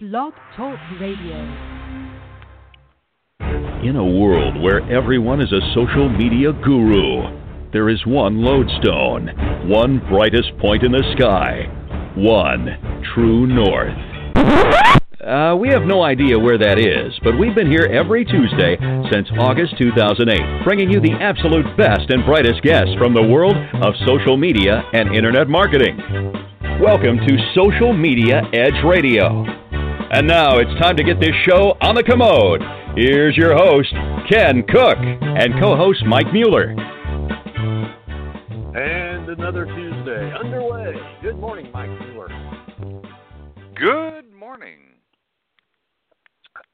Blog Talk Radio. In a world where everyone is a social media guru, there is one lodestone, one brightest point in the sky, one true north. Uh, we have no idea where that is, but we've been here every Tuesday since August 2008, bringing you the absolute best and brightest guests from the world of social media and internet marketing. Welcome to Social Media Edge Radio. And now it's time to get this show on the commode. Here's your host, Ken Cook, and co host Mike Mueller. And another Tuesday underway. Good morning, Mike Mueller. Good morning.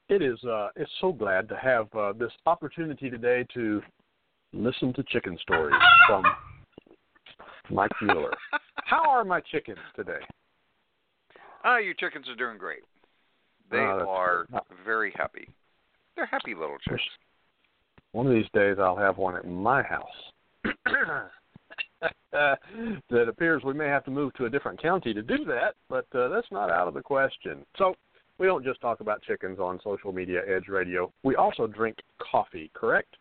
It is. Uh, it's so glad to have uh, this opportunity today to listen to chicken stories from Mike Mueller. How are my chickens today? Ah, your chickens are doing great. They Oh, are good. very happy. They're happy little chicks. One of these days, I'll have one at my house. that appears we may have to move to a different county to do that, but uh, that's not out of the question. So we don't just talk about chickens on social media, Edge Radio. We also drink coffee, correct?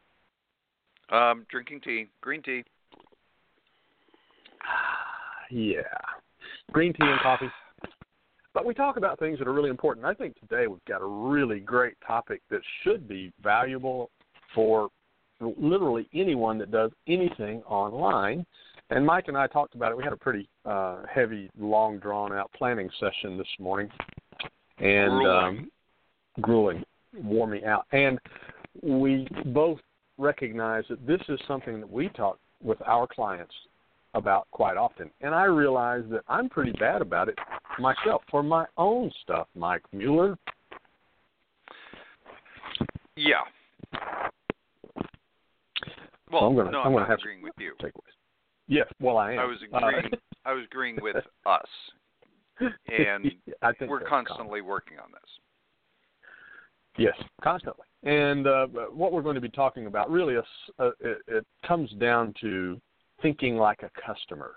Um, drinking tea, green tea. yeah, green tea and coffee. But we talk about things that are really important. I think today we've got a really great topic that should be valuable for literally anyone that does anything online. And Mike and I talked about it. We had a pretty uh, heavy, long, drawn out planning session this morning, and Grueling. um, grueling, wore me out. And we both recognize that this is something that we talk with our clients about quite often. And I realize that I'm pretty bad about it myself for my own stuff, Mike Mueller. Yeah. Well, So I'm gonna- no, I'm I'm, gonna have- agreeing with you. Takeaways. Yes, well, I am. I was Uh, agreeing. I was agreeing with us, and I think we're constantly working on this. Yes, constantly. And uh, what we're going to be talking about really is uh, it, it comes down to thinking like a customer,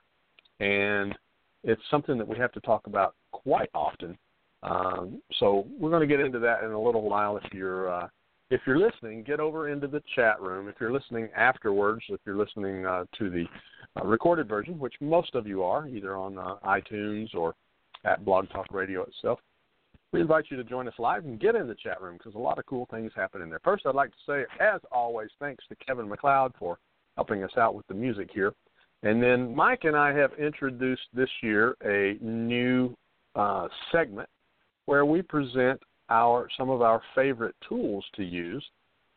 and it's something that we have to talk about quite often. Um, so we're going to get into that in a little while. If you're uh, if you're listening, get over into the chat room. If you're listening afterwards, if you're listening uh, to the uh, recorded version, which most of you are, either on uh, iTunes or at Blog Talk Radio itself, we invite you to join us live and get in the chat room because a lot of cool things happen in there. First, I'd like to say, as always, thanks to Kevin MacLeod for helping us out with the music here. And then Mike and I have introduced this year a new uh, segment where we present our some of our favorite tools to use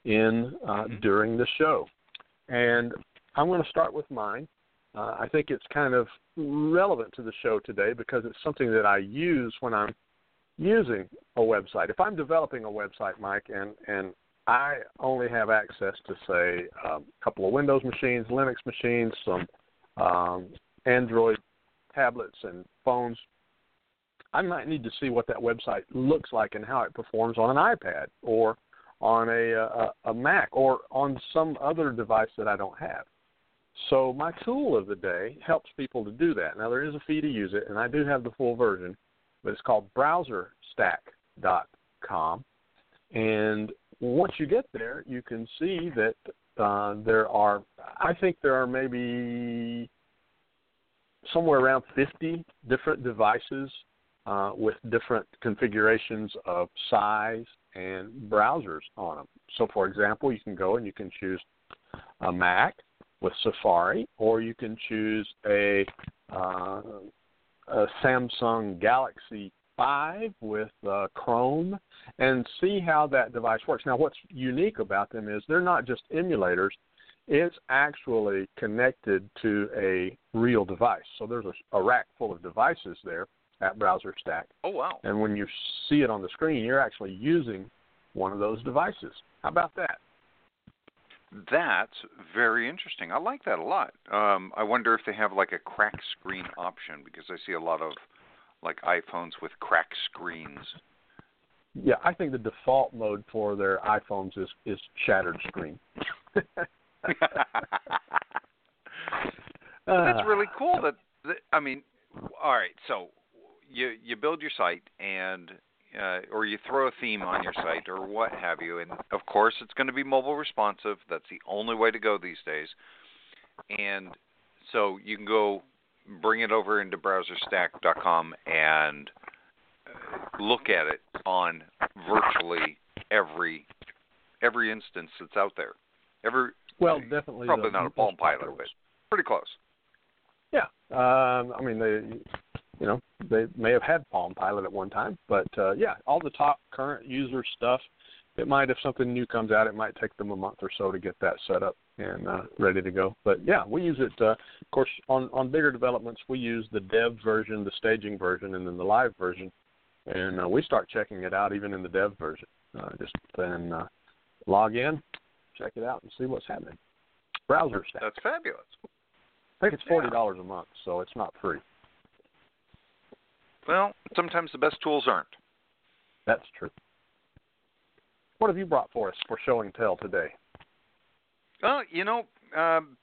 in uh, Mhm. during the show. And I'm going to start with mine. Uh, I think it's kind of relevant to the show today because it's something that I use when I'm using a website. If I'm developing a website, Mike, and and I only have access to say a couple of Windows machines, Linux machines, some um, Android tablets and phones, I might need to see what that website looks like and how it performs on an iPad or on a, a, a Mac or on some other device that I don't have. So my tool of the day helps people to do that. Now there is a fee to use it, and I do have the full version, but it's called BrowserStack.com. And once you get there, you can see that uh, there are, I think there are maybe somewhere around 50 different devices uh, with different configurations of size and browsers on them. So, for example, you can go and you can choose a Mac with Safari, or you can choose a, uh, a Samsung Galaxy 5 with uh, Chrome and see how that device works. Now, what's unique about them is they're not just emulators, it's actually connected to a real device. So there's a, a rack full of devices there at Browser Stack. Oh wow. And when you see it on the screen, you're actually using one of those devices. How about that? That's very interesting. I like that a lot. Um, I wonder if they have like a crack screen option because I see a lot of like iPhones with cracked screens. Yeah, I think the default mode for their iPhones is is shattered screen. That's Uh, really cool. That, that I mean, all right. So you you build your site and uh, or you throw a theme on your site or what have you, and of course it's going to be mobile responsive. That's the only way to go these days. And so you can go bring it over into browserstack.com and look at it on virtually every every instance that's out there. Every well, definitely probably not a Palm Pilot, but pretty close. Yeah, um, I mean they, you know, they may have had Palm Pilot at one time, but uh, yeah, all the top current user stuff. It might, if something new comes out, it might take them a month or so to get that set up and uh, ready to go. But yeah, we use it. Uh, of course, on on bigger developments, we use the dev version, the staging version, and then the live version. And uh, we start checking it out even in the dev version. Uh, just then uh, log in, check it out, and see what's happening. Browser stack. That's fabulous. I think it's forty dollars yeah. a month, so it's not free. Well, sometimes the best tools aren't. That's true. What have you brought for us for show and tell today? Well, you know, um,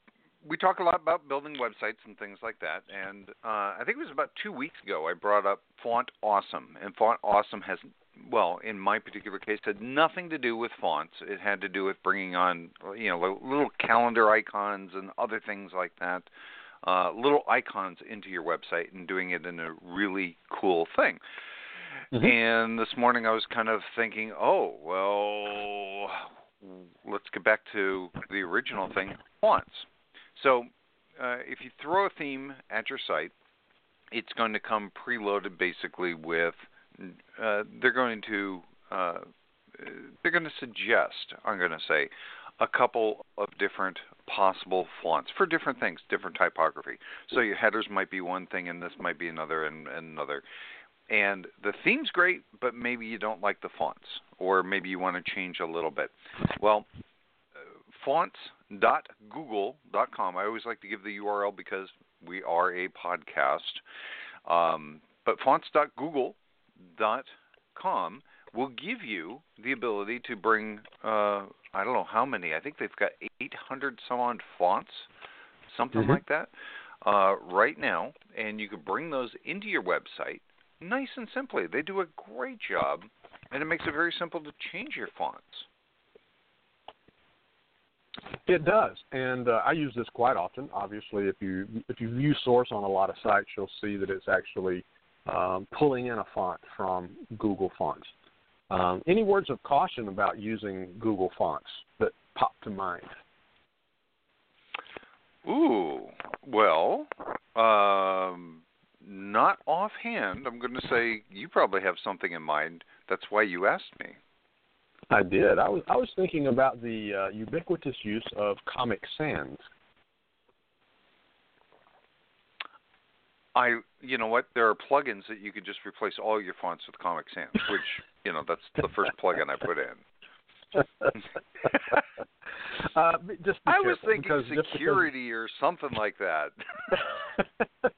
we talk a lot about building websites and things like that, and uh, I think it was about two weeks ago I brought up Font Awesome, and Font Awesome has, well, in my particular case, had nothing to do with fonts. It had to do with bringing on, you know, little calendar icons and other things like that, uh, little icons into your website and doing it in a really cool thing. Mm-hmm. And this morning I was kind of thinking, oh, well, let's get back to the original thing, fonts. So uh, if you throw a theme at your site, it's going to come preloaded basically with. Uh, they're going to uh, they're going to suggest. I'm going to say a couple of different possible fonts for different things, different typography. So your headers might be one thing, and this might be another, and, and another. And the theme's great, but maybe you don't like the fonts, or maybe you want to change a little bit. Well, fonts.google.com. I always like to give the URL because we are a podcast. Um, but fonts.google.com will give you the ability to bring, uh, I don't know how many, I think they've got 800 some odd fonts, something mm-hmm. like that, uh, right now. And you can bring those into your website nice and simply. They do a great job, and it makes it very simple to change your fonts. It does, and uh, I use this quite often. Obviously, if you if you view source on a lot of sites, you'll see that it's actually um, pulling in a font from Google Fonts. Um, any words of caution about using Google Fonts that pop to mind? Ooh, well, um, not offhand. I'm going to say you probably have something in mind. That's why you asked me. I did. I was I was thinking about the uh, ubiquitous use of Comic Sans. I, you know what? There are plugins that you can just replace all your fonts with Comic Sans, which you know that's the first plugin I put in. uh, just I was thinking security or something like that.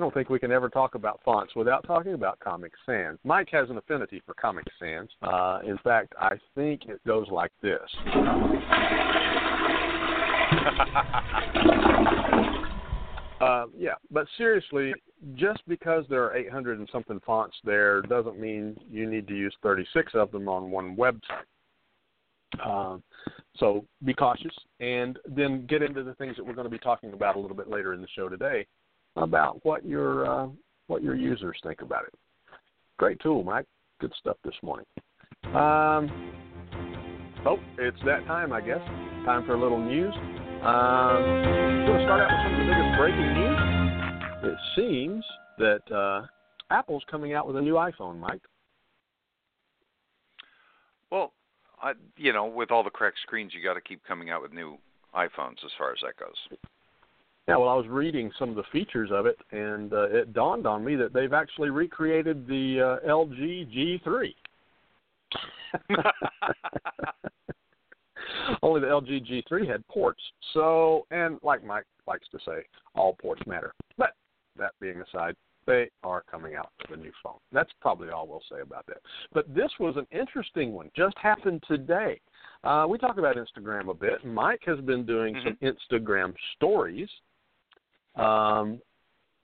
I don't think we can ever talk about fonts without talking about Comic Sans. Mike has an affinity for Comic Sans. Uh, in fact, I think it goes like this. uh, yeah, but seriously, just because there are 800 and something fonts there doesn't mean you need to use 36 of them on one website. Um, so be cautious, and then get into the things that we're going to be talking about a little bit later in the show today about what your uh, what your users think about it. Great tool, Mike. Good stuff this morning. Um, oh, it's that time, I guess. Time for a little news. Um, going to start out with some of the biggest breaking news. It seems that uh, Apple's coming out with a new iPhone, Mike. Well, I, you know, with all the cracked screens, you got to keep coming out with new iPhones as far as that goes. Yeah, well, I was reading some of the features of it, and uh, it dawned on me that they've actually recreated the uh, LG G3. Only the LG G3 had ports. So, and like Mike likes to say, all ports matter. But that being aside, they are coming out with a new phone. That's probably all we'll say about that. But this was an interesting one. Just happened today. Uh, we talk about Instagram a bit. Mike has been doing mm-hmm. some Instagram stories um,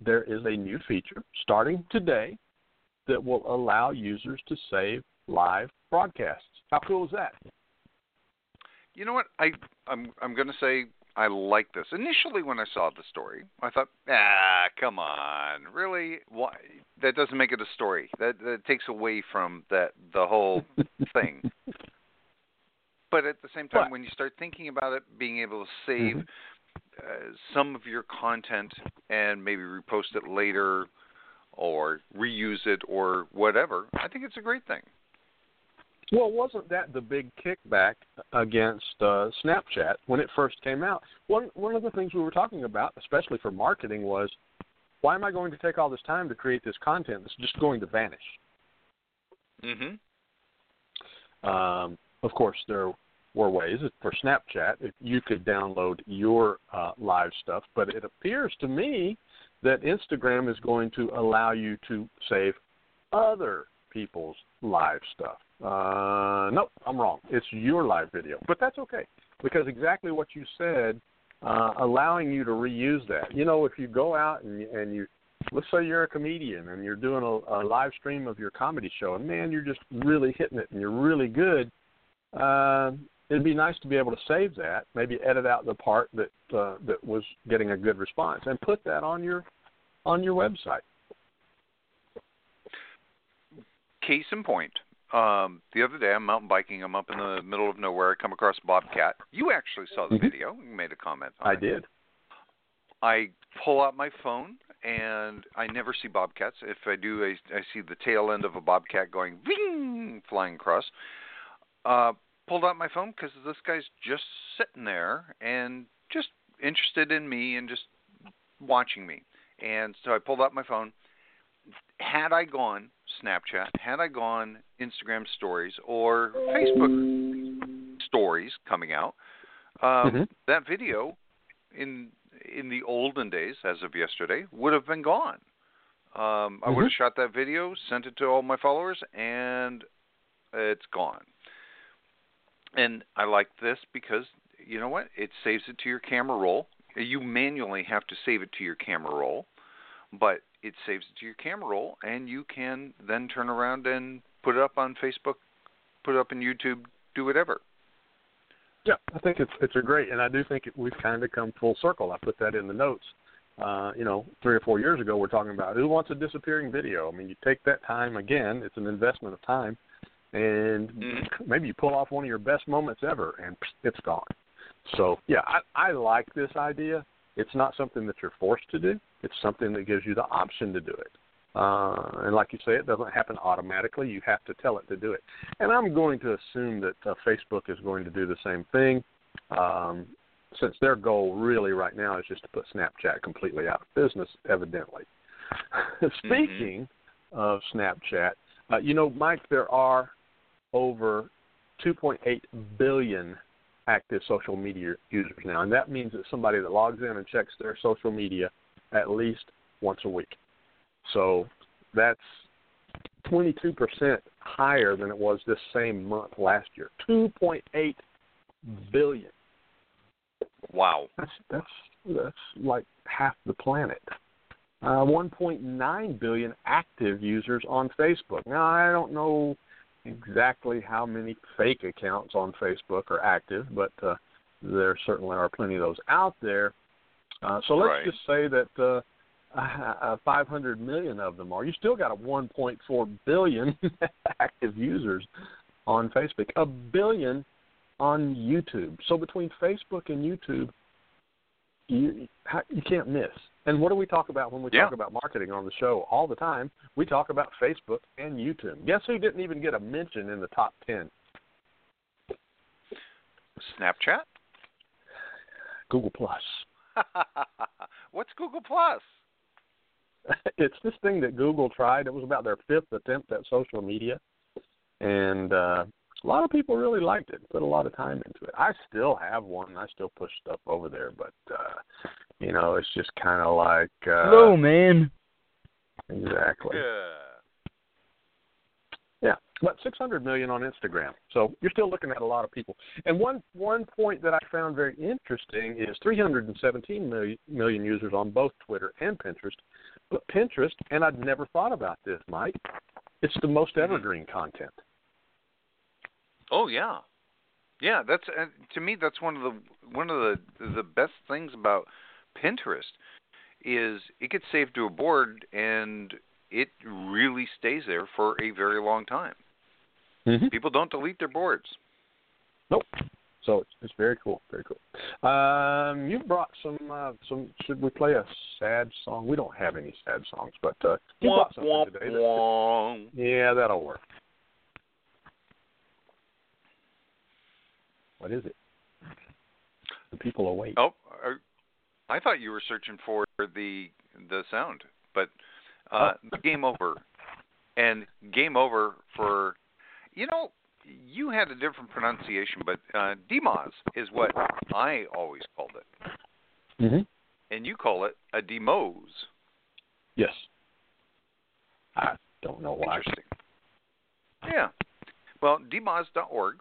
there is a new feature starting today that will allow users to save live broadcasts. How cool is that? You know what? I I'm I'm going to say I like this. Initially, when I saw the story, I thought, ah, come on, really? Why? That doesn't make it a story. That that takes away from that the whole thing. But at the same time, But- when you start thinking about it, being able to save Mhm. Uh, some of your content and maybe repost it later, or reuse it, or whatever, I think it's a great thing. Well, wasn't that the big kickback against uh, Snapchat when it first came out? One one of the things we were talking about, especially for marketing, was why am I going to take all this time to create this content that's just going to vanish? Mhm. Um, of course, there ways for Snapchat if you could download your uh, live stuff, but it appears to me that Instagram is going to allow you to save other people's live stuff. Uh, nope, I'm wrong. It's your live video, but that's okay because exactly what you said, uh, allowing you to reuse that. You know, if you go out and and you let's say you're a comedian and you're doing a, a live stream of your comedy show, and man, you're just really hitting it and you're really good. Uh, it'd be nice to be able to save that, maybe edit out the part that uh, that was getting a good response, and put that on your on your website. Case in point, um, the other day I'm mountain biking. I'm up in the middle of nowhere. I come across a bobcat. You actually saw the Mhm. video. You made a comment. On it I it. did. I pull out my phone and I never see bobcats. If I do, I, I see the tail end of a bobcat going ving, flying across. Uh, pulled out my phone because this guy's just sitting there and just interested in me and just watching me. And so I pulled out my phone. Had I gone Snapchat, had I gone Instagram stories or Facebook stories coming out, um, Mhm. that video in in the olden days, as of yesterday, would have been gone. Um, I would have shot that video, sent it to all my followers, and it's gone. And I like this because you know what? It saves it to your camera roll. You manually have to save it to your camera roll, but it saves it to your camera roll, and you can then turn around and put it up on Facebook, put it up on YouTube, do whatever. Yeah, I think it's it's a great, and I do think we've kind of come full circle. I put that in the notes. Uh, you know, three or four years ago, we're talking about who wants a disappearing video. I mean, you take that time again; it's an investment of time, and Mhm. maybe you pull off one of your best moments ever, and it's gone. So, yeah, I, I like this idea. It's not something that you're forced to do. It's something that gives you the option to do it. Uh, and like you say, it doesn't happen automatically. You have to tell it to do it. And I'm going to assume that uh, Facebook is going to do the same thing, um, since their goal really right now is just to put Snapchat completely out of business, evidently. Speaking of Snapchat, uh, you know, Mike, there are over 2.8 billion active social media users now, and that means that somebody that logs in and checks their social media at least once a week. So that's 22% higher than it was this same month last year. 2.8 billion. Wow. That's that's that's like half the planet. Uh, 1.9 billion active users on Facebook. Now I don't know exactly how many fake accounts on Facebook are active, but uh, there certainly are plenty of those out there. Uh, so let's Right. just say that uh, uh, 500 million of them are. You still got a 1.4 billion active users on Facebook, a billion on YouTube. So between Facebook and YouTube, you you can't miss. And what do we talk about when we Yeah. talk about marketing on the show all the time? We talk about Facebook and YouTube. Guess who didn't even get a mention in the top 10? Snapchat? Google Plus. What's Google Plus? it's this thing that Google tried. It was about their fifth attempt at social media, and uh, a lot of people really liked it. Put a lot of time into it. I still have one. I still push stuff over there, but uh, you know, it's just kind of like uh, Hello, man. exactly. Yeah. Yeah, about 600 million on Instagram. So you're still looking at a lot of people. And one one point that I found very interesting is 317 million, million users on both Twitter and Pinterest. But Pinterest, and I'd never thought about this, Mike. it's the most evergreen content. Oh yeah, yeah. That's uh, to me that's one of the one of the the best things about Pinterest is it gets saved to a board and it really stays there for a very long time. Mm-hmm. People don't delete their boards. Nope. So it's, it's very cool, very cool. Um, you brought some uh, some. Should we play a sad song? We don't have any sad songs, but uh, you brought something today. womp. yeah, that'll work. What is it? The people awake. Oh, uh, I thought you were searching for the the sound, but uh, Oh. game over, and game over for, you know, you had a different pronunciation, but uh, Demos is what I always called it, Mm-hmm. and you call it a demos. Yes. I don't know why. Interesting. Yeah. Well, dmoz.org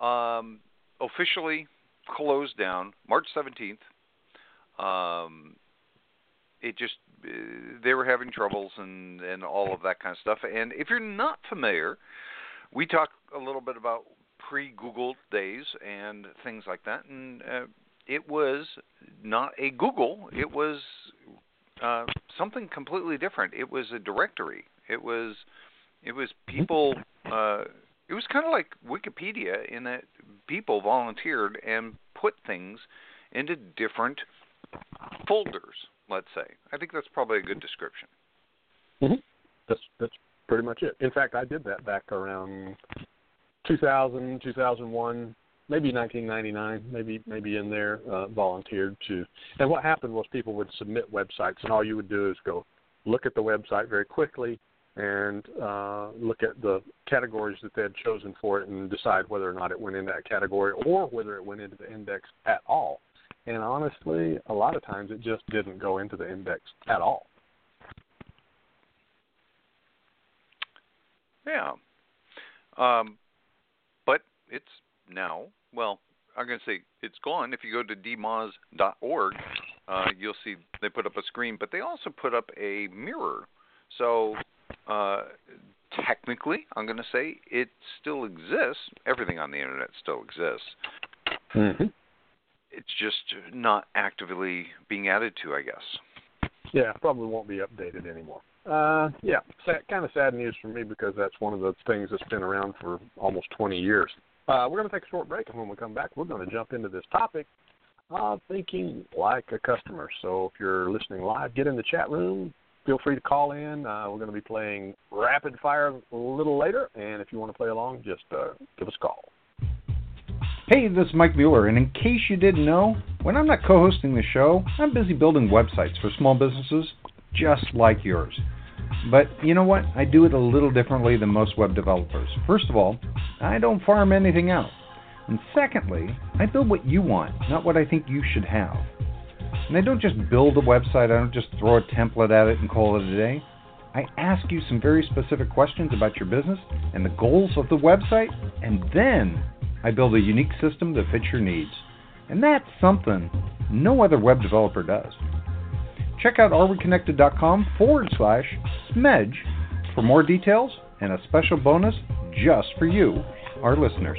um, officially closed down March 17th. Um, it just uh, they were having troubles and and all of that kind of stuff. And if you're not familiar, we talk a little bit about pre-Google days and things like that. And uh, it was not a Google. It was uh, something completely different. It was a directory. It was it was people. Uh, it was kind of like Wikipedia in that people volunteered and put things into different folders. Let's say. I think that's probably a good description. That's that's pretty much it. In fact, I did that back around 2000, 2001, maybe 1999, maybe maybe in there. Uh, volunteered to, and what happened was people would submit websites, and all you would do is go look at the website very quickly and uh, look at the categories that they had chosen for it, and decide whether or not it went in that category or whether it went into the index at all. And honestly, a lot of times it just didn't go into the index at all. Yeah. Um, but it's now, well, I'm going to say it's gone. If you go to dmoz.org, uh, you'll see they put up a screen, but they also put up a mirror. So uh, technically, I'm going to say it still exists. Everything on the internet still exists. Mm-hmm. It's just not actively being added to, I guess. Yeah, probably won't be updated anymore. Uh, yeah, sad, kind of sad news for me because that's one of the things that's been around for almost 20 years. Uh, we're going to take a short break, and when we come back, we're going to jump into this topic of thinking like a customer. So if you're listening live, get in the chat room. Feel free to call in. Uh, we're going to be playing rapid fire a little later, and if you want to play along, just uh, give us a call. Hey, this is Mike Mueller, and in case you didn't know, when I'm not co hosting the show, I'm busy building websites for small businesses just like yours. But you know what? I do it a little differently than most web developers. First of all, I don't farm anything out. And secondly, I build what you want, not what I think you should have. And I don't just build a website, I don't just throw a template at it and call it a day. I ask you some very specific questions about your business and the goals of the website, and then I build a unique system that fits your needs. And that's something no other web developer does. Check out areweconnected.com forward slash smedge for more details and a special bonus just for you, our listeners.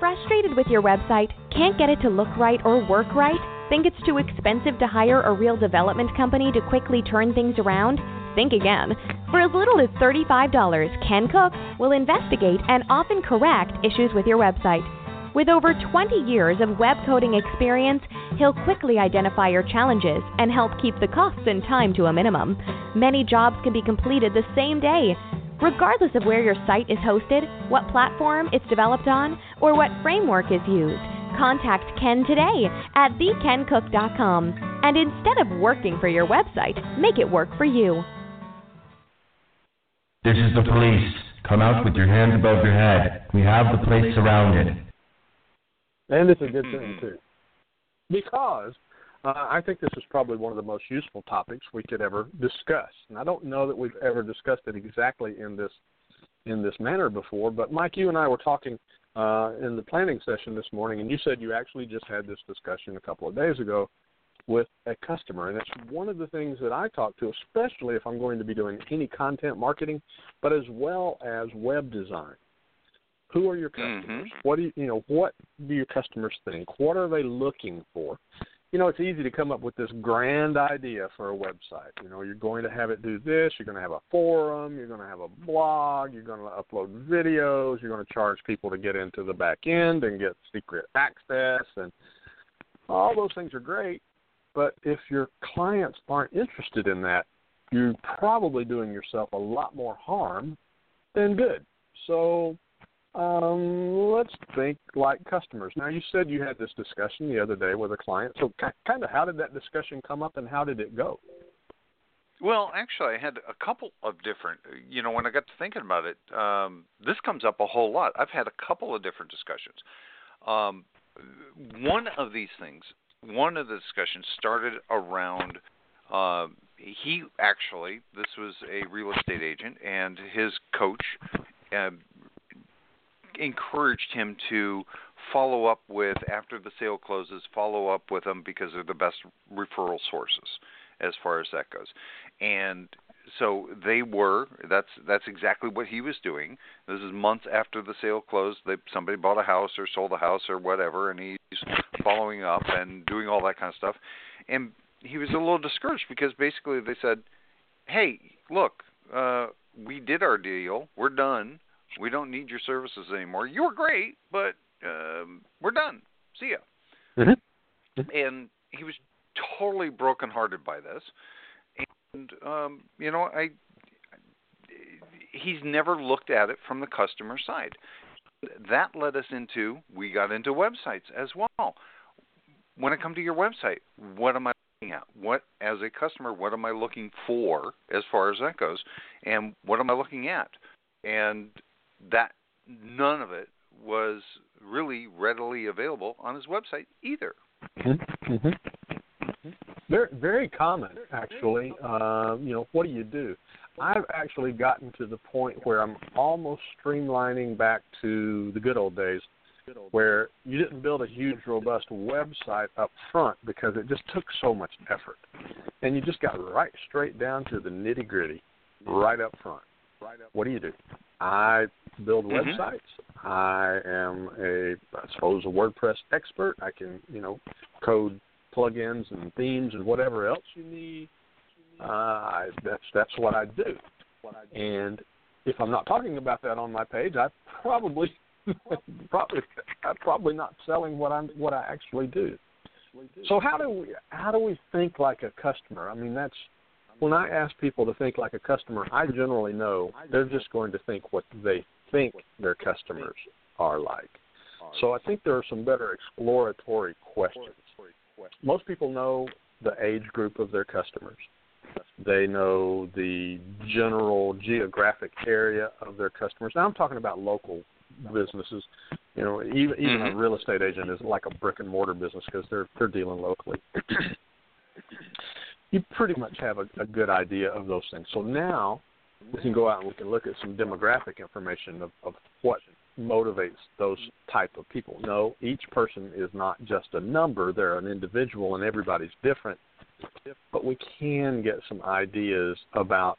Frustrated with your website? Can't get it to look right or work right? Think it's too expensive to hire a real development company to quickly turn things around? Think again. For as little as $35, Ken Cook will investigate and often correct issues with your website. With over 20 years of web coding experience, he'll quickly identify your challenges and help keep the costs and time to a minimum. Many jobs can be completed the same day. Regardless of where your site is hosted, what platform it's developed on, or what framework is used, contact Ken today at thekencook.com. And instead of working for your website, make it work for you. This is the police. Come out with your hands above your head. We have the place surrounded. And it's a good thing, too. Because uh, I think this is probably one of the most useful topics we could ever discuss. And I don't know that we've ever discussed it exactly in this in this manner before. But Mike, you and I were talking uh, in the planning session this morning, and you said you actually just had this discussion a couple of days ago with a customer. And it's one of the things that I talk to, especially if I'm going to be doing any content marketing, but as well as web design. Who are your customers? Mhm. What do you, you know? What do your customers think? What are they looking for? You know, it's easy to come up with this grand idea for a website. You know, you're going to have it do this. You're going to have a forum. You're going to have a blog. You're going to upload videos. You're going to charge people to get into the back end and get secret access, and all those things are great. But if your clients aren't interested in that, you're probably doing yourself a lot more harm than good. So um, let's think like customers. Now, you said you had this discussion the other day with a client. So, kind of, how did that discussion come up, and how did it go? Well, actually, I had a couple of different. You know, when I got to thinking about it, um, this comes up a whole lot. I've had a couple of different discussions. Um, one of these things, one of the discussions started around. Uh, he actually, this was a real estate agent, and his coach uh, encouraged him to follow up with after the sale closes. Follow up with them because they're the best referral sources as far as that goes. And so they were. That's that's exactly what he was doing. This is months after the sale closed. They somebody bought a house or sold a house or whatever, and he's following up and doing all that kind of stuff. And he was a little discouraged because basically they said, "Hey, look, uh, we did our deal. We're done. We don't need your services anymore. You were great, but um, we're done. See ya." Mm-hmm. And he was totally brokenhearted by this. And um, you know, I he's never looked at it from the customer side. That led us into we got into websites as well. When I come to your website, what am I looking at? What as a customer, what am I looking for as far as that goes? And what am I looking at? And that none of it was really readily available on his website either. Mm-hmm. Mm-hmm. Very, very common, actually. Uh, you know, what do you do? I've actually gotten to the point where I'm almost streamlining back to the good old days, where you didn't build a huge, robust website up front because it just took so much effort, and you just got right straight down to the nitty gritty, right up front. What do you do? I build Mhm. websites. I am a, I suppose, a WordPress expert. I can, you know, code plugins and themes and whatever else you need. Uh, that's that's what I do. And if I'm not talking about that on my page, I probably probably I'm probably not selling what I'm what I actually do. So how do we how do we think like a customer? I mean, that's when I ask people to think like a customer, I generally know they're just going to think what they think their customers are like. So I think there are some better exploratory questions. Most people know the age group of their customers. They know the general geographic area of their customers. Now I'm talking about local businesses. You know, even even a Mhm. real estate agent is like a brick and mortar business because they're they're dealing locally. you pretty much have a, a good idea of those things. So now we can go out and we can look at some demographic information of, of what motivates those type of people. No, each person is not just a number; they're an individual, and everybody's different. But we can get some ideas about.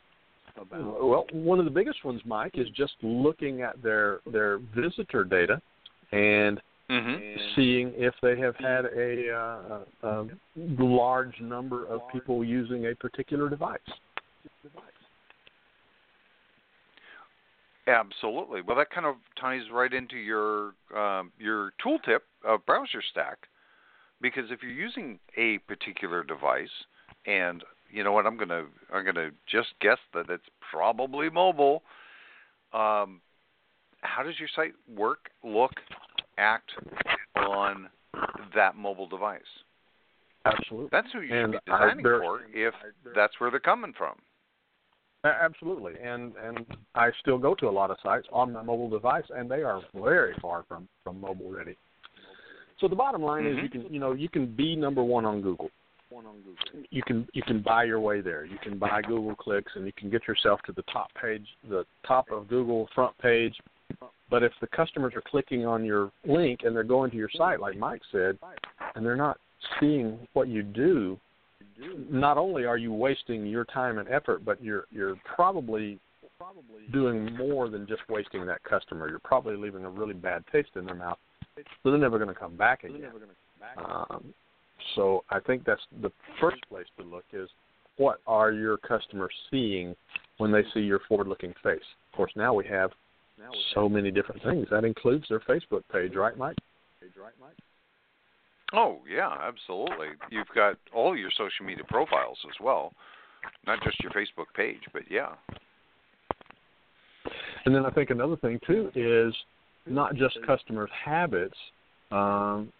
About well, one of the biggest ones, Mike, is just looking at their their visitor data and Mm-hmm. seeing if they have had a, uh, a, a large number of people using a particular device. Absolutely. Well, that kind of ties right into your um, your tooltip of Browser Stack, because if you're using a particular device, and you know what, I'm gonna I'm gonna just guess that it's probably mobile. Um, how does your site work, look, act on that mobile device? Absolutely. That's who you And should be designing for, if that's where they're coming from. Absolutely, and and I still go to a lot of sites on my mobile device, and they are very far from from mobile ready. So the bottom line is, Mhm. you can you know you can be number one on Google. one on Google. You can you can buy your way there. You can buy Google clicks, and you can get yourself to the top page, the top of Google front page. But if the customers are clicking on your link and they're going to your site, like Mike said, and they're not seeing what you do, not only are you wasting your time and effort, but you're you're probably doing more than just wasting that customer. You're probably leaving a really bad taste in their mouth, so they're never going to come back again. Um, so I think that's the first place to look is what are your customers seeing when they see your forward-looking face. Of course, now we have so many different things. That includes their Facebook page, right, Mike? page, right, Mike? Oh yeah, absolutely. You've got all your social media profiles as well, not just your Facebook page, but yeah. And then I think another thing too is not just customers' habits, um,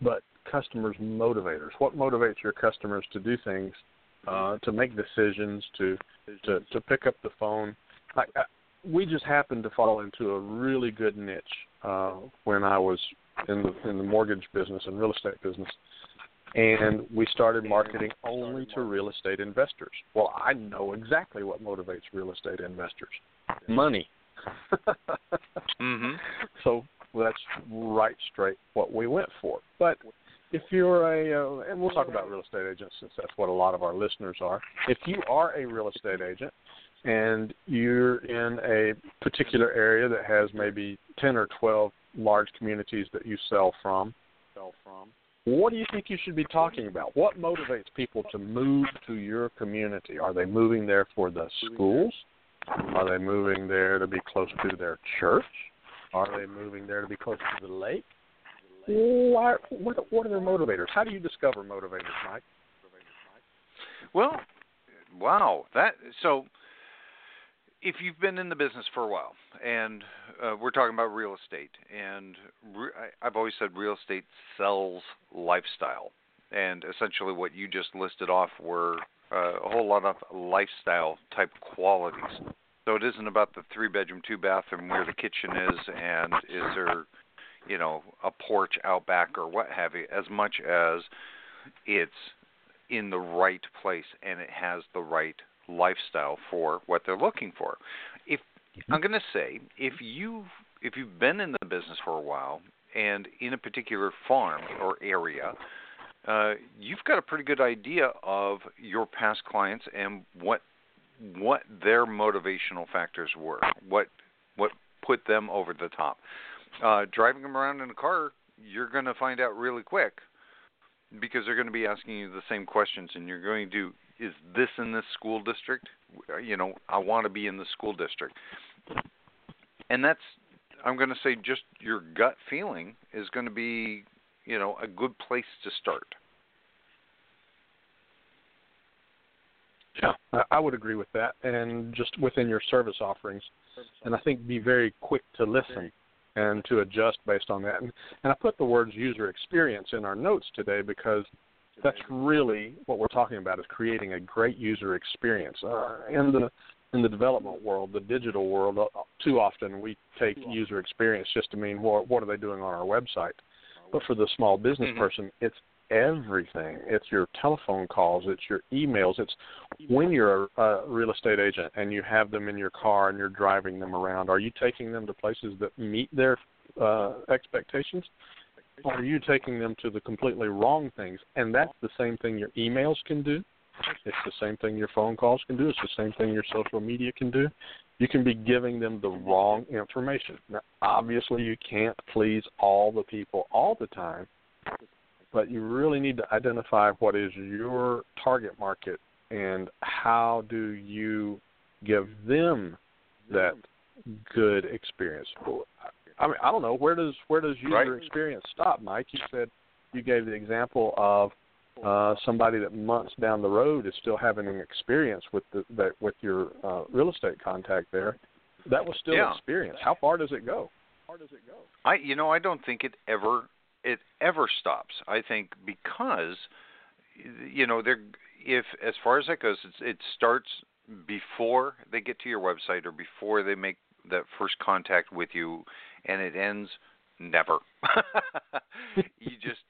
but customers' motivators. What motivates your customers to do things, uh, to make decisions, to to to pick up the phone? Like uh, we just happened to fall into a really good niche uh, when I was in the in the mortgage business and real estate business, and we started marketing only to real estate investors. Well, I know exactly what motivates real estate investors: money. mm-hmm. So that's right straight what we went for. But if you're a, uh, and we'll talk about real estate agents since that's what a lot of our listeners are. If you are a real estate agent and you're in a particular area that has maybe 10 or 12 large communities that you sell from, sell from, what do you think you should be talking about? What motivates people to move to your community? Are they moving there for the schools? Are they moving there to be close to their church? Are they moving there to be close to the lake? What, what are their motivators? How do you discover motivators, Mike? Well, wow, that so if you've been in the business for a while, and uh, we're talking about real estate, and re- I've always said real estate sells lifestyle, and essentially what you just listed off were uh, a whole lot of lifestyle type qualities. So it isn't about the three bedroom, two bathroom where the kitchen is, and is there, you know, a porch out back or what have you, as much as it's in the right place and it has the right lifestyle for what they're looking for. If. I'm going to say if you if you've been in the business for a while and in a particular farm or area, uh, you've got a pretty good idea of your past clients and what what their motivational factors were, what what put them over the top. Uh, driving them around in a car, you're going to find out really quick because they're going to be asking you the same questions, and you're going to is this in this school district? Uh, you know, I want to be in the school district. And that's I'm going to say just your gut feeling is going to be, you know, a good place to start. Yeah, I would agree with that, and just within your service offerings, and I think be very quick to listen and to adjust based on that. And, and I put the words user experience in our notes today because that's really what we're talking about is creating a great user experience uh, in the in the development world, the digital world. Uh, too often we take user experience just to mean what what are they doing on our website, but for the small business mm-hmm. person, it's everything. It's your telephone calls, it's your emails, it's when you're a, a real estate agent and you have them in your car and you're driving them around. Are you taking them to places that meet their uh, expectations? are you taking them to the completely wrong things? And that's the same thing your emails can do. It's the same thing your phone calls can do. It's the same thing your social media can do. You can be giving them the wrong information. Now, obviously, you can't please all the people all the time, but you really need to identify what is your target market and how do you give them that good experience. I mean, I don't know where does where does user right. experience stop, Mike? You said you gave the example of uh, somebody that months down the road is still having an experience with the that with your uh, real estate contact there. That was still yeah. experience. How far does it go? How far does it go? I you know I don't think it ever it ever stops. I think because you know they're if as far as that goes, it starts before they get to your website or before they make that first contact with you and it ends never. you just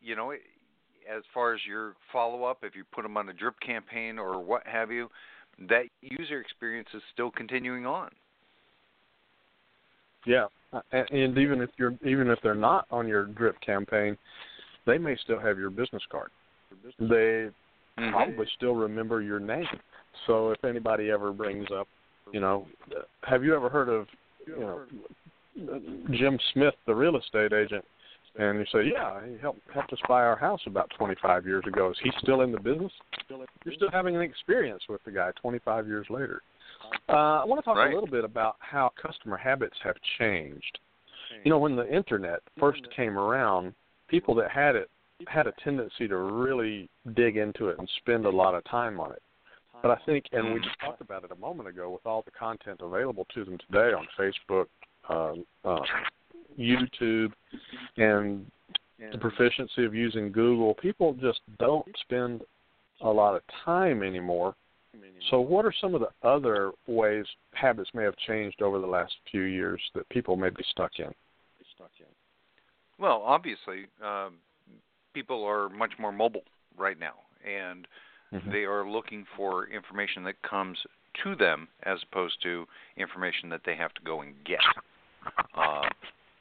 you know as far as your follow up if you put them on a drip campaign or what have you that user experience is still continuing on yeah and even if you're even if they're not on your drip campaign they may still have your business card. They Mhm. probably still remember your name. So if anybody ever brings up, you know, have you ever heard of, you know, Jim Smith, the real estate agent? And you say, yeah, he helped helped us buy our house about 25 years ago. Is he still in the business? You're still having an experience with the guy 25 years later. Uh, I want to talk Right. a little bit about how customer habits have changed. You know, when the internet first came around, people that had it had a tendency to really dig into it and spend a lot of time on it. But I think, and we just talked about it a moment ago, with all the content available to them today on Facebook, um, uh, YouTube, and the proficiency of using Google, people just don't spend a lot of time anymore. So, what are some of the other ways habits may have changed over the last few years that people may be stuck in? Well, obviously, um, people are much more mobile right now, and Mhm. they are looking for information that comes to them as opposed to information that they have to go and get. Uh,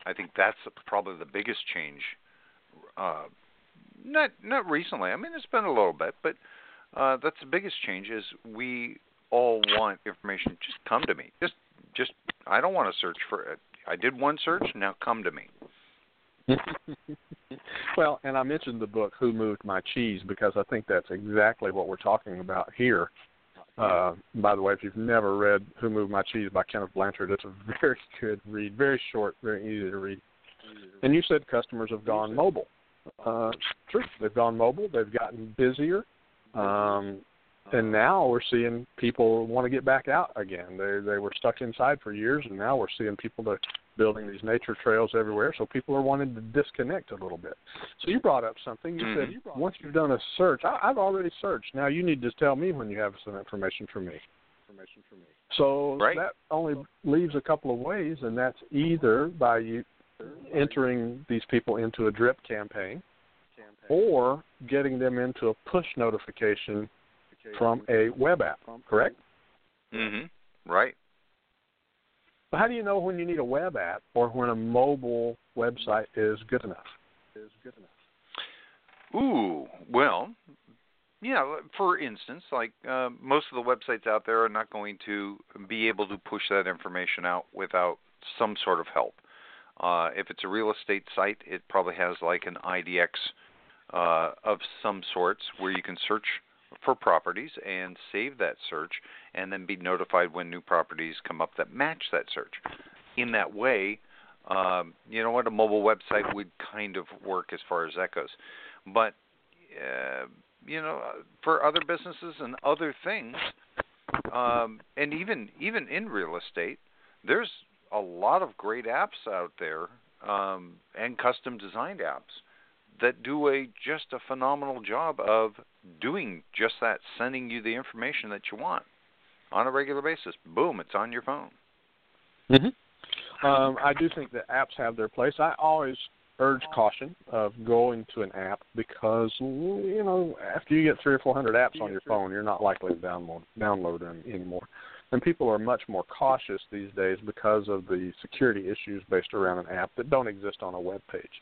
I think that's probably the biggest change. Uh, not not recently. I mean, it's been a little bit, but uh, that's the biggest change. Is we all want information. Just come to me. Just just I don't want to search for it. I did one search. Now come to me. well, and I mentioned the book "Who Moved My Cheese" because I think that's exactly what we're talking about here. Uh, by the way, if you've never read "Who Moved My Cheese" by Kenneth Blanchard, it's a very good read, very short, very easy to read. And you said customers have gone mobile. Uh, true, they've gone mobile. They've gotten busier, um, and now we're seeing people want to get back out again. They they were stuck inside for years, and now we're seeing people that building these nature trails everywhere. So people are wanting to disconnect a little bit. So you brought up something. You said Mhm. once you've done a search, I, I've already searched. Now you need to tell me when you have some information for me. Information for me. So Right. that only leaves a couple of ways, and that's either by you entering these people into a drip campaign, or getting them into a push notification from a web app. Correct? Mhm. Right. But how do you know when you need a web app or when a mobile website is good enough? Is good enough. Ooh, well, yeah. For instance, like uh, most of the websites out there are not going to be able to push that information out without some sort of help. Uh, if it's a real estate site, it probably has like an IDX uh, of some sorts where you can search for properties and save that search, and then be notified when new properties come up that match that search. In that way, um, you know what, a mobile website would kind of work as far as that goes. But uh, you know, for other businesses and other things, um, and even even in real estate, there's a lot of great apps out there um, and custom designed apps that do a just a phenomenal job of doing just that, sending you the information that you want on a regular basis. Boom, it's on your phone. Mm-hmm. Um, I do think that apps have their place. I always urge caution of going to an app because you know after you get three or four hundred apps on your phone, you're not likely to download download them anymore. And people are much more cautious these days because of the security issues based around an app that don't exist on a web page.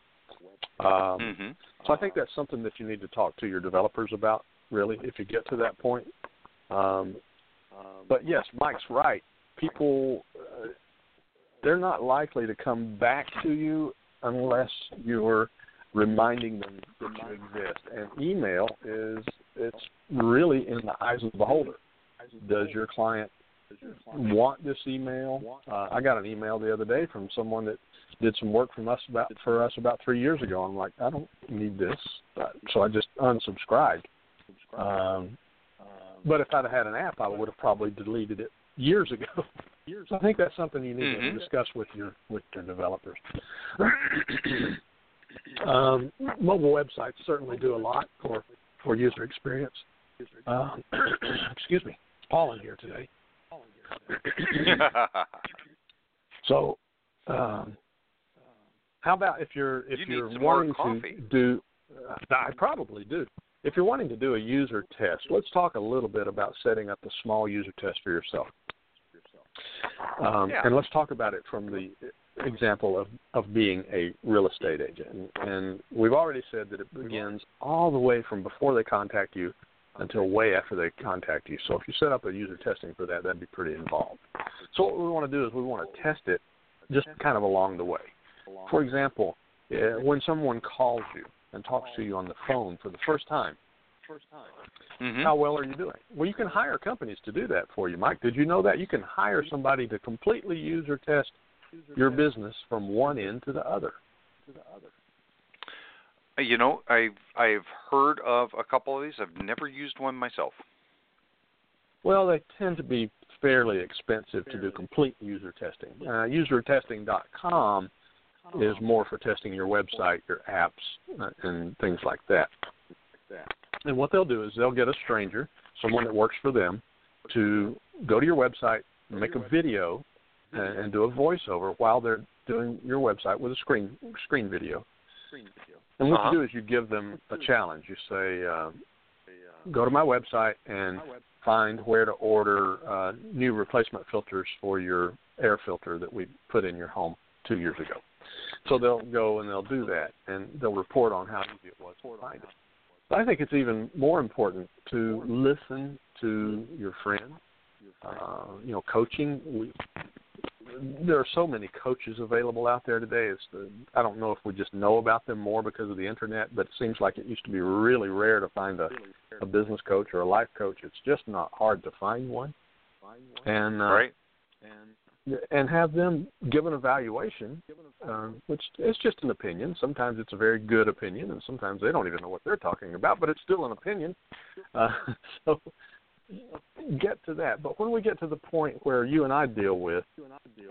Um, hmm so I think that's something that you need to talk to your developers about, really, if you get to that point. Um, but yes, Mike's right. People, uh, they're not likely to come back to you unless you're reminding them that you exist. And email is it's really in the eyes of the beholder. Does your client want this email? Uh, I got an email the other day from someone that did some work from us about for us about three years ago. I'm like, I don't need this, but, so I just unsubscribed. Um, but if I'd have had an app, I would have probably deleted it years ago. So I think that's something you need Mhm. to discuss with your with your developers. um, mobile websites certainly do a lot for for user experience. Uh, excuse me, it's Paul in here today. So, um, how about if you're if you more wanting coffee. to do? Uh, I probably do. If you're wanting to do a user test, let's talk a little bit about setting up a small user test for yourself. Um, Yeah. And let's talk about it from the example of of being a real estate agent, and, and we've already said that it begins all the way from before they contact you until way after they contact you. So if you set up a user testing for that, that'd be pretty involved. So what we want to do is we want to test it just kind of along the way. For example, uh, when someone calls you and talks to you on the phone for the first time, Mm-hmm. how well are you doing? Well, you can hire companies to do that for you, Mike. Did you know that you can hire somebody to completely user test your business from one end to the other? You know, I've I've heard of a couple of these. I've never used one myself. Well, they tend to be fairly expensive to do complete user testing. Uh, usertesting.com is more for testing your website, your apps, uh, and things like that. And what they'll do is they'll get a stranger, someone that works for them, to go to your website, make a video, and, and do a voiceover while they're doing your website with a screen screen video. And what Uh-huh. you do is you give them a challenge. You say, uh, go to my website and find where to order uh, new replacement filters for your air filter that we put in your home two years ago. So they'll go and they'll do that, and they'll report on how easy it was to find it. But I think it's even more important to listen to your friends. Uh, you know, coaching. We, there are so many coaches available out there today. It's the, I don't know if we just know about them more because of the internet, but it seems like it used to be really rare to find a, a business coach or a life coach. It's just not hard to find one. And uh, right? and have them give an evaluation, uh, which is just an opinion. Sometimes it's a very good opinion, and sometimes they don't even know what they're talking about, but it's still an opinion. Uh, so get to that. But when we get to the point where you and I deal with,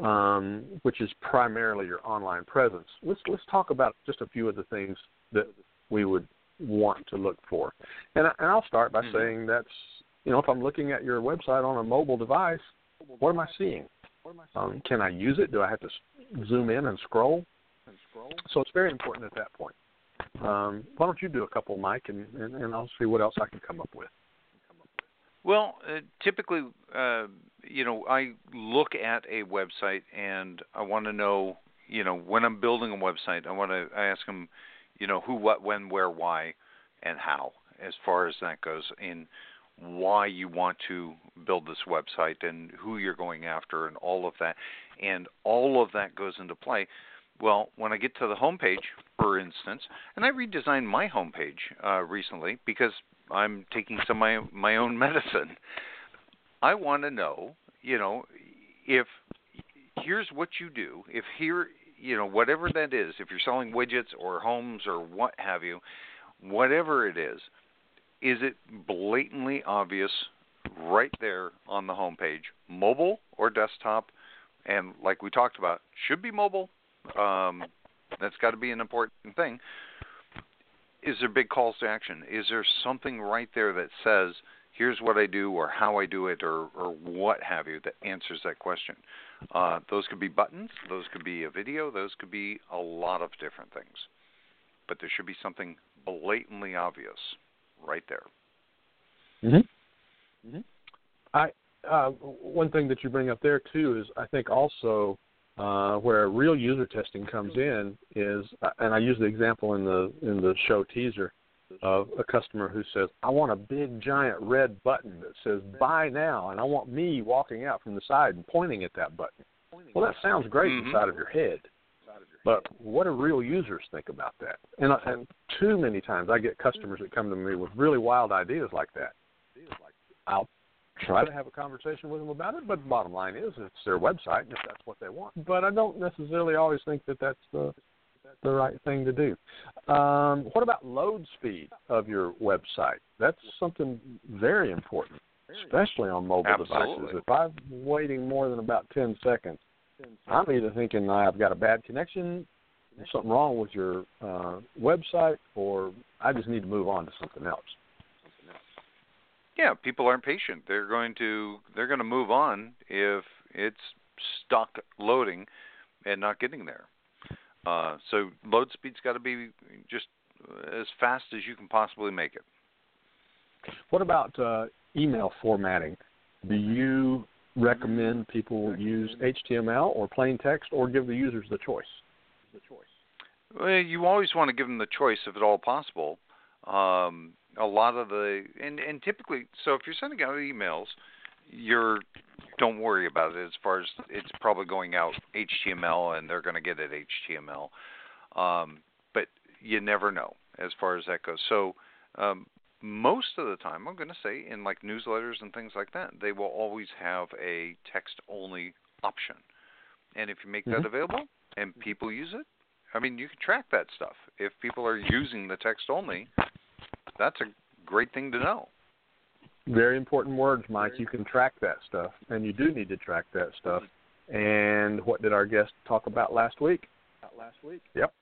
um, which is primarily your online presence, let's let's talk about just a few of the things that we would want to look for. And, I, and I'll start by Mhm. saying that's you know if I'm looking at your website on a mobile device, what am I seeing? Um, can I use it? Do I have to zoom in and scroll? So it's very important at that point. Um, why don't you do a couple, Mike, and, and, and I'll see what else I can come up with. Well, uh, typically, uh, you know, I look at a website and I want to know, you know, when I'm building a website, I want to I ask them, you know, who, what, when, where, why, and how, as far as that goes, in why you want to build this website and who you're going after and all of that, and all of that goes into play. Well, when I get to the homepage, for instance, and I redesigned my homepage uh, recently because I'm taking some of my my own medicine. I want to know, you know, if here's what you do. If here, you know, whatever that is, if you're selling widgets or homes or what have you, whatever it is, is it blatantly obvious right there on the homepage, mobile or desktop? And like we talked about, should be mobile. Um, that's got to be an important thing is there big calls to action? Is there something right there that says, here's what I do or how I do it or, or what have you that answers that question? Uh, those could be buttons, those could be a video, those could be a lot of different things. But there should be something blatantly obvious right there. Mm-hmm. Mm-hmm. I uh, one thing that you bring up there too is I think also uh, where real user testing comes in is, uh, and I use the example in the in the show teaser of a customer who says, "I want a big giant red button that says buy now," and I want me walking out from the side and pointing at that button. Well, that sounds great Mhm. inside of your head, but what do real users think about that? And, and too many times I get customers that come to me with really wild ideas like that. I'll try to have a conversation with them about it, but the bottom line is it's their website and if that's what they want. But I don't necessarily always think that that's the the right thing to do. Um, what about load speed of your website? That's something very important, especially on mobile Absolutely. devices. If I'm waiting more than about 10 seconds, I'm either thinking I've got a bad connection, there's something wrong with your uh, website, or I just need to move on to something else. Yeah, people aren't patient. They're going to they're going to move on if it's stuck loading and not getting there. Uh, so load speed's got to be just as fast as you can possibly make it. What about uh, email formatting? Do you recommend people use HTML or plain text, or give the users the choice? The choice. Well, you always want to give them the choice, if at all possible. Um, a lot of the and and typically, so if you're sending out emails, you're don't worry about it as far as it's probably going out HTML and they're going to get it HTML. Um, but you never know as far as that goes. So um, most of the time, I'm going to say in like newsletters and things like that, they will always have a text only option. And if you make mm-hmm. that available and people use it, I mean, you can track that stuff. If people are using the text only, that's a great thing to know. Very important words, Mike. You can track that stuff, and you do need to track that stuff. And what did our guest talk about last week? Last week. Yep.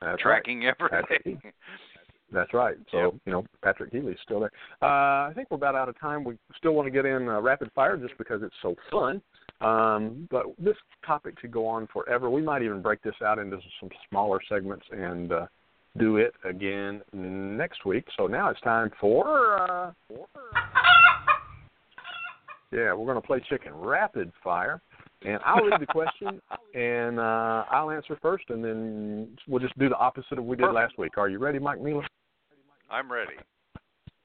That's Tracking right. everything. That's right. So yep. you know Patrick Healy's still there. Uh, I think we're about out of time. We still want to get in uh, rapid fire just because it's so fun. Um, but this topic could go on forever. We might even break this out into some smaller segments and uh, do it again next week. So now it's time for. Uh, yeah, we're going to play chicken rapid fire. And I'll read the question, and uh, I'll answer first, and then we'll just do the opposite of what we did last week. Are you ready, Mike Mueller? I'm ready.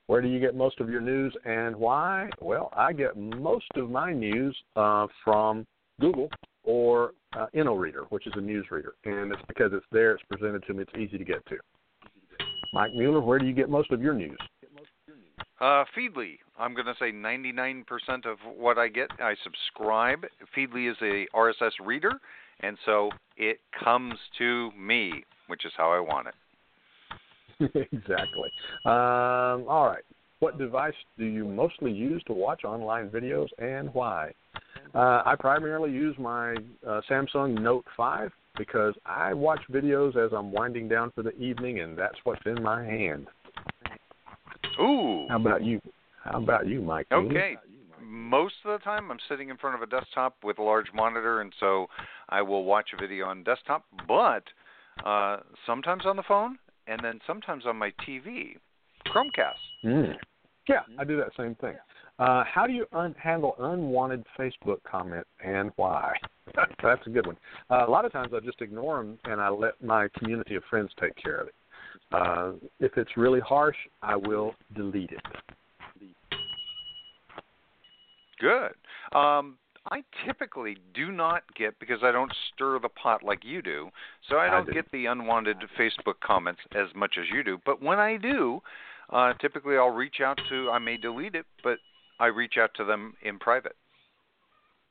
Where do you get most of your news and why? Well, I get most of my news uh, from Google or uh, Inoreader, which is a news reader, and it's because it's there, it's presented to me, it's easy to get to. Mike Mueller, where do you get most of your news? Uh, Feedly. I'm going to say 99% of what I get, I subscribe. Feedly is a RSS reader, and so it comes to me, which is how I want it. exactly. Um, all right. What device do you mostly use to watch online videos and why? Uh, I primarily use my uh, Samsung Note 5 because I watch videos as I'm winding down for the evening, and that's what's in my hand. Ooh. How about you? How about you, Mike? Okay. Most of the time, I'm sitting in front of a desktop with a large monitor, and so I will watch a video on desktop. But uh, sometimes on the phone, and then sometimes on my TV, Chromecast. Mm. Yeah, I do that same thing. Uh, how do you un- handle unwanted Facebook comments and why? That's a good one. Uh, a lot of times I just ignore them and I let my community of friends take care of it. Uh, if it's really harsh, I will delete it. Good. Um, I typically do not get because I don't stir the pot like you do, so I don't I get the unwanted Facebook comments as much as you do. But when I do, uh, typically I'll reach out to. I may delete it, but I reach out to them in private.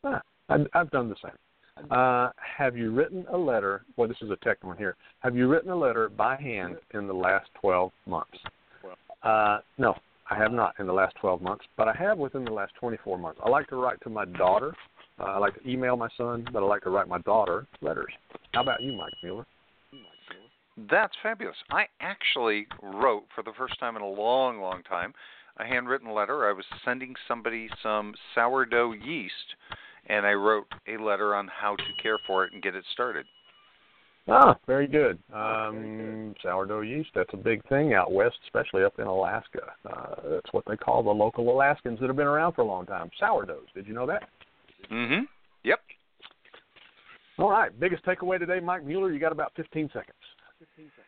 Ah, I've done the same. Uh, have you written a letter? Well, this is a tech one here. Have you written a letter by hand in the last 12 months? Uh, no, I have not in the last 12 months, but I have within the last 24 months. I like to write to my daughter. Uh, I like to email my son, but I like to write my daughter letters. How about you, Mike Mueller? That's fabulous. I actually wrote for the first time in a long, long time a handwritten letter. I was sending somebody some sourdough yeast, and I wrote a letter on how to care for it and get it started. Ah, very good. Um, sourdough yeast, that's a big thing out west, especially up in Alaska. Uh, that's what they call the local Alaskans that have been around for a long time. Sourdoughs. Did you know that? Mm-hmm. Yep. All right. Biggest takeaway today, Mike Mueller. You got about 15 seconds. 15 seconds.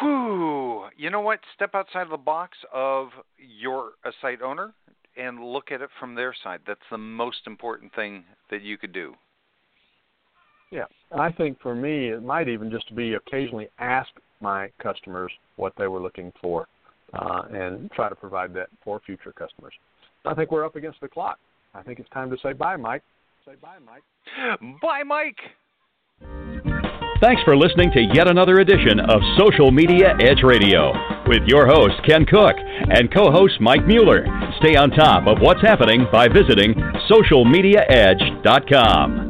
Whew. You know what? Step outside of the box of your a site owner and look at it from their side. That's the most important thing that you could do. Yeah, I think for me, it might even just be occasionally ask my customers what they were looking for, uh, and try to provide that for future customers. I think we're up against the clock. I think it's time to say bye, Mike. Say bye, Mike. Bye, Mike. Thanks for listening to yet another edition of Social Media Edge Radio with your host, Ken Cook, and co host Mike Mueller. Stay on top of what's happening by visiting socialmediaedge.com.